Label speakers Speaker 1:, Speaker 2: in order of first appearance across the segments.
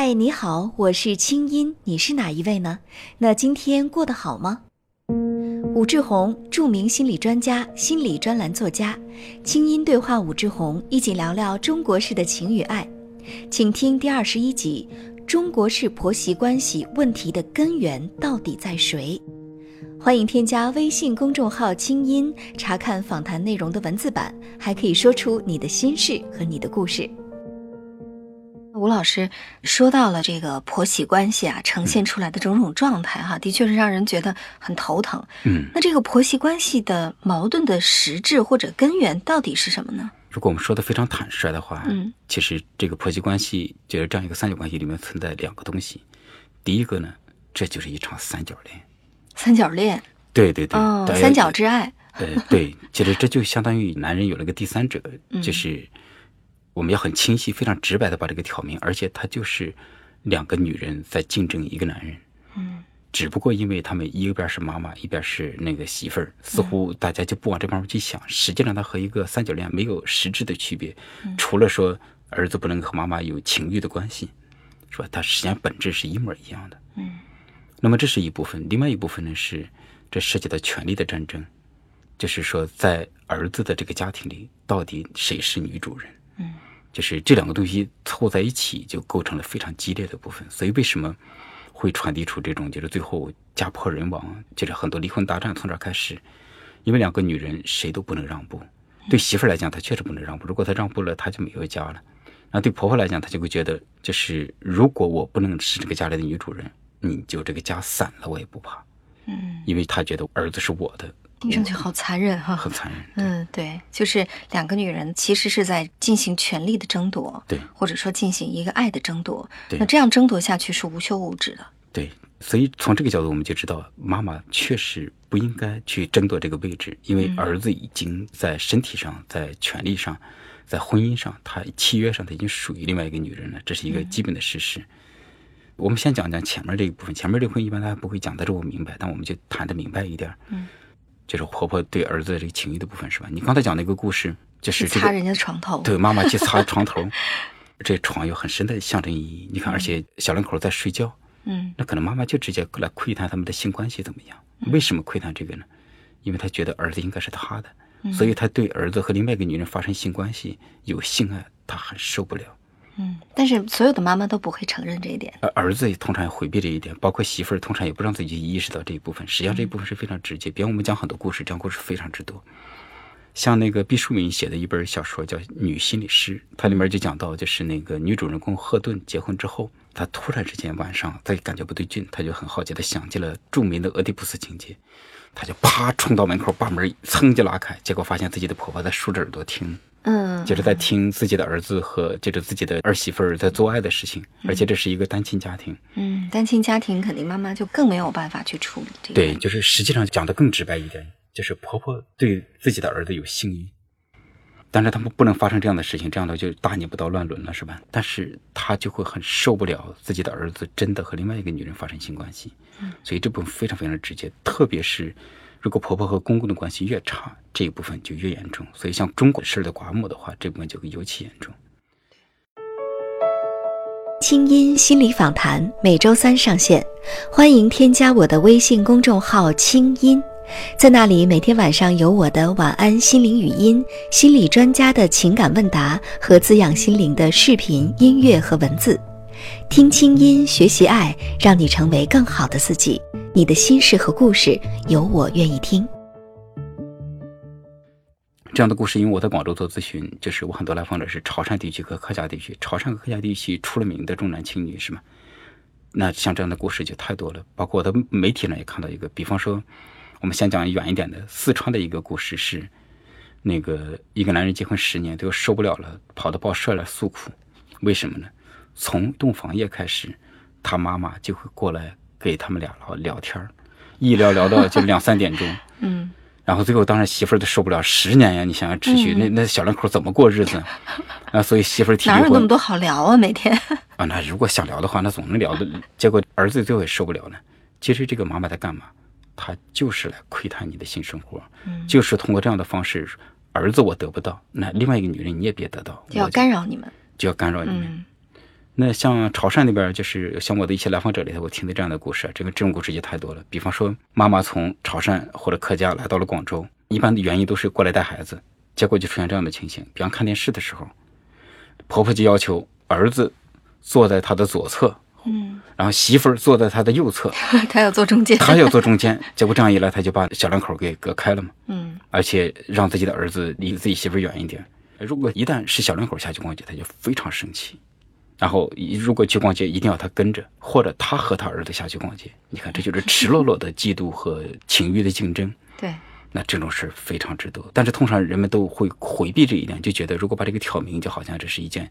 Speaker 1: 嗨，你好，我是清音，你是哪一位呢？那今天过得好吗？武志红，著名心理专家、心理专栏作家，清音对话武志红，一起聊聊中国式的情与爱。请听第二十一集：中国式婆媳关系问题的根源到底在谁？欢迎添加微信公众号“清音”，查看访谈内容的文字版，还可以说出你的心事和你的故事。吴老师说到了这个婆媳关系啊，呈现出来的种种状态哈，的确是让人觉得很头疼。
Speaker 2: 嗯，
Speaker 1: 那这个婆媳关系的矛盾的实质或者根源到底是什么呢？
Speaker 2: 如果我们说的非常坦率的话，
Speaker 1: 嗯，
Speaker 2: 其实这个婆媳关系就是这样一个三角关系里面存在两个东西。第一个呢，这就是一场三角恋。
Speaker 1: 三角恋，
Speaker 2: 对对对，
Speaker 1: 哦，三角之爱，
Speaker 2: 呃，对，其实这就相当于男人有了个第三者，
Speaker 1: 嗯
Speaker 2: 就是我们要很清晰、非常直白的把这个挑明，而且他就是两个女人在竞争一个男人。
Speaker 1: 嗯，
Speaker 2: 只不过因为他们一边是妈妈，一边是那个媳妇儿，似乎大家就不往这方面去想。实际上，它和一个三角恋没有实质的区别，除了说儿子不能和妈妈有情欲的关系，是吧？它实际上本质是一模一样的。
Speaker 1: 嗯，
Speaker 2: 那么这是一部分，另外一部分呢是这涉及到权力的战争，就是说在儿子的这个家庭里，到底谁是女主人？
Speaker 1: 嗯，
Speaker 2: 就是这两个东西凑在一起，就构成了非常激烈的部分。所以为什么会传递出这种就是最后家破人亡，就是很多离婚大战从这儿开始？因为两个女人谁都不能让步。对媳妇儿来讲，她确实不能让步。如果她让步了，她就没有家了。那对婆婆来讲，她就会觉得，就是如果我不能是这个家里的女主人，你就这个家散了，我也不怕。
Speaker 1: 嗯，
Speaker 2: 因为她觉得儿子是我的，
Speaker 1: 听上去好残忍哈。
Speaker 2: 很残忍。
Speaker 1: 嗯，对，就是两个女人其实是在进行权力的争夺，
Speaker 2: 对
Speaker 1: 或者说进行一个爱的争夺。
Speaker 2: 对
Speaker 1: 那这样争夺下去是无休无止的。
Speaker 2: 对，所以从这个角度，我们就知道妈妈确实不应该去争夺这个位置，因为儿子已经在身体上、在权力上、在婚姻上，他契约上，他已经属于另外一个女人了，这是一个基本的事实。我们先讲讲前面这一部分，前面这部分一般大家不会讲的这么明白，但我们就谈的明白一点。
Speaker 1: 嗯，
Speaker 2: 就是婆婆对儿子的这个情谊的部分，是吧？你刚才讲那个故事，就是这个
Speaker 1: 擦人家的床头。
Speaker 2: 对，妈妈去擦床头，这床有很深的象征意义。你看，而且小两口在睡觉，
Speaker 1: 嗯
Speaker 2: 那可能妈妈就直接来窥探他们的性关系怎么样？为什么窥探这个呢？因为她觉得儿子应该是她的，所以她对儿子和另外一个女人发生性关系有性爱，她很受不了。
Speaker 1: 嗯，但是所有的妈妈都不会承认这一点。
Speaker 2: 而儿子也通常也回避这一点，包括媳妇儿通常也不让自己意识到这一部分。实际上这一部分是非常直接。比方我们讲很多故事，这样故事非常之多。像那个毕淑敏写的一本小说叫《女心理师》，它里面就讲到，就是那个女主人公赫顿结婚之后，她突然之间晚上她感觉不对劲，她就很好奇，她想起了著名的俄狄浦斯情节，她就啪冲到门口把门噌就拉开，结果发现自己的婆婆在竖着耳朵听，
Speaker 1: 嗯，
Speaker 2: 就是在听自己的儿子和就是自己的儿媳妇儿在做爱的事情，而且这是一个单亲家庭。
Speaker 1: 嗯，单亲家庭肯定妈妈就更没有办法去处理这个。
Speaker 2: 对，，就是实际上讲的更直白一点，就是婆婆对自己的儿子有性欲，但是他们不能发生这样的事情，这样的就大逆不道乱伦了，是吧？但是她就会很受不了自己的儿子真的和另外一个女人发生性关系，嗯所以这部分非常非常的直接，特别是如果婆婆和公公的关系越差，这一部分就越严重。所以像中国式的寡母的话，这部分就尤其严重。
Speaker 1: 清音心理访谈每周三上线，欢迎添加我的微信公众号“清音”，在那里每天晚上有我的晚安心灵语音、心理专家的情感问答和滋养心灵的视频、音乐和文字。听清音，学习爱，让你成为更好的自己。你的心事和故事，有我愿意听。
Speaker 2: 这样的故事，因为我在广州做咨询，就是我很多来访者是潮汕地区和客家地区，潮汕和客家地区出了名的重男轻女，是吗？那像这样的故事就太多了，包括我的媒体呢也看到一个，比方说，我们先讲远一点的，四川的一个故事是，那个一个男人结婚十年，最后受不了了，跑到报社来诉苦，为什么呢？从洞房夜开始，他妈妈就会过来给他们俩聊聊天儿一聊聊到就两三点钟，
Speaker 1: 嗯
Speaker 2: 然后最后当然媳妇儿都受不了，十年呀，你想想持续，那那小两口怎么过日子？啊，所以媳妇儿提
Speaker 1: 哪有那么多好聊啊？每天，
Speaker 2: 啊，那如果想聊的话，那总能聊的。结果儿子最后也受不了了。其实这个妈妈在干嘛？她就是来窥探你的性生活，嗯就是通过这样的方式，儿子我得不到，那另外一个女人你也别得到，
Speaker 1: 就要干扰你们。
Speaker 2: 就要干扰你们。
Speaker 1: 嗯
Speaker 2: 那像潮汕那边，就是像我的一些来访者里头，我听的这样的故事，这个这种故事也太多了。比方说，妈妈从潮汕或者客家来到了广州，一般的原因都是过来带孩子，结果就出现这样的情形。比方看电视的时候，婆婆就要求儿子坐在她的左侧，
Speaker 1: 嗯，
Speaker 2: 然后媳妇儿坐在她的右侧，
Speaker 1: 她要坐中间，
Speaker 2: 她要坐中间。结果这样一来，她就把小两口给隔开了嘛，
Speaker 1: 嗯
Speaker 2: 而且让自己的儿子离自己媳妇儿远一点。如果一旦是小两口下去逛街，他就非常生气。然后，如果去逛街，一定要他跟着，或者他和他儿子下去逛街。你看，这就是赤裸裸的嫉妒和情欲的竞争。
Speaker 1: 对，
Speaker 2: 那这种事非常之多，但是通常人们都会回避这一点，就觉得如果把这个挑明，就好像这是一件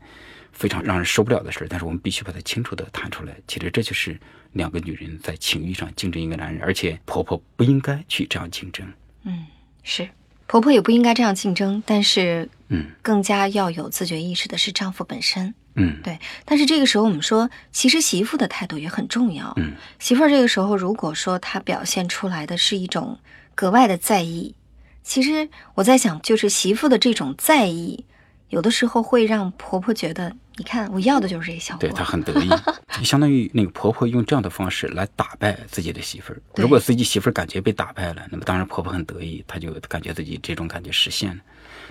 Speaker 2: 非常让人受不了的事。但是我们必须把它清楚的谈出来。其实这就是两个女人在情欲上竞争一个男人，而且婆婆不应该去这样竞争。
Speaker 1: 嗯，是婆婆也不应该这样竞争，但是
Speaker 2: 嗯
Speaker 1: 更加要有自觉意识的是丈夫本身。
Speaker 2: 嗯，
Speaker 1: 对，但是这个时候我们说，其实媳妇的态度也很重要。
Speaker 2: 嗯，
Speaker 1: 媳妇儿这个时候如果说她表现出来的是一种格外的在意，其实我在想，就是媳妇的这种在意，有的时候会让婆婆觉得，你看我要的就是这个效果。
Speaker 2: 对她很得意，就相当于那个婆婆用这样的方式来打败自己的媳妇儿。如果自己媳妇儿感觉被打败了，那么当然婆婆很得意，她就感觉自己这种感觉实现了。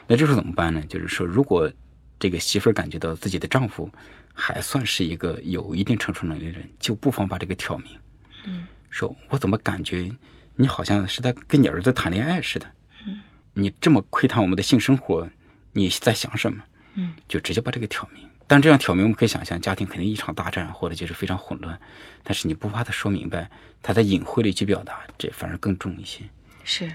Speaker 2: 那这时候怎么办呢？就是说，如果这个媳妇儿感觉到自己的丈夫还算是一个有一定承受能力的人，就不妨把这个挑明。
Speaker 1: 嗯，
Speaker 2: 说我怎么感觉你好像是在跟你儿子谈恋爱似的？
Speaker 1: 嗯，
Speaker 2: 你这么窥探我们的性生活，你在想什么？
Speaker 1: 嗯，
Speaker 2: 就直接把这个挑明。但这样挑明，我们可以想象，家庭肯定一场大战，或者就是非常混乱。但是你不怕他说明白，他在隐晦里去表达，这反而更重一些。
Speaker 1: 是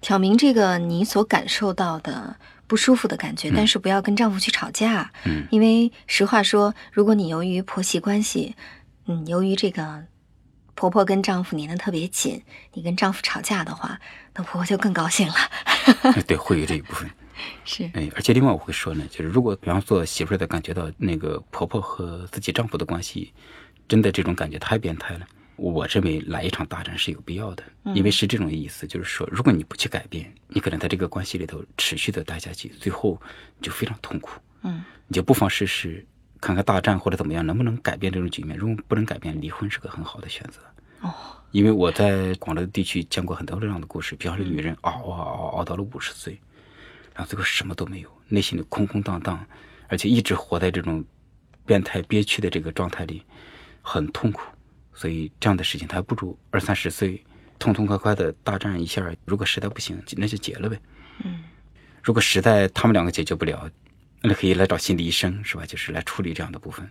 Speaker 1: 挑明这个你所感受到的不舒服的感觉，但是不要跟丈夫去吵架。
Speaker 2: 嗯
Speaker 1: 因为实话说，如果你由于婆媳关系，嗯，由于这个婆婆跟丈夫粘的特别紧，你跟丈夫吵架的话，那婆婆就更高兴了。
Speaker 2: 哎 对，会有这一部分。
Speaker 1: 是，
Speaker 2: 哎，而且另外我会说呢，就是如果比方说媳妇儿的感觉到那个婆婆和自己丈夫的关系真的这种感觉太变态了，我认为来一场大战是有必要的，因为是这种意思，就是说，如果你不去改变，你可能在这个关系里头持续的待下去，最后就非常痛苦。
Speaker 1: 嗯，
Speaker 2: 你就不妨试试看看大战或者怎么样，能不能改变这种局面。如果不能改变，离婚是个很好的选择。
Speaker 1: 哦，
Speaker 2: 因为我在广州地区见过很多这样的故事，比方说女人熬啊熬熬到了五十岁，然后最后什么都没有，内心里空空荡荡，而且一直活在这种变态憋屈的这个状态里，很痛苦。所以这样的事情，他还不如二三十岁痛痛快快的大战一下。如果实在不行，那就结了呗。
Speaker 1: 嗯，
Speaker 2: 如果实在他们两个解决不了，那可以来找心理医生，是吧？就是来处理这样的部分。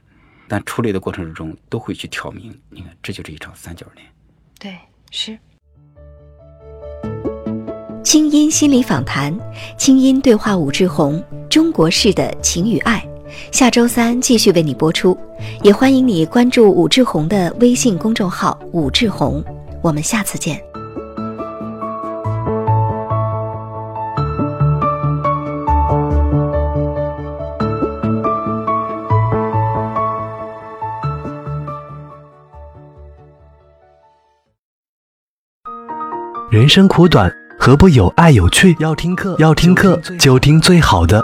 Speaker 2: 但处理的过程之中，都会去挑明，你看，这就是一场三角恋。
Speaker 1: 对，是。
Speaker 3: 清音心理访谈，清音对话武志红，中国式的情与爱。下周三继续为你播出，也欢迎你关注武志红的微信公众号“武志红”，我们下次见。
Speaker 4: 人生苦短，何不有爱有趣？要听课，要听课就听最好的。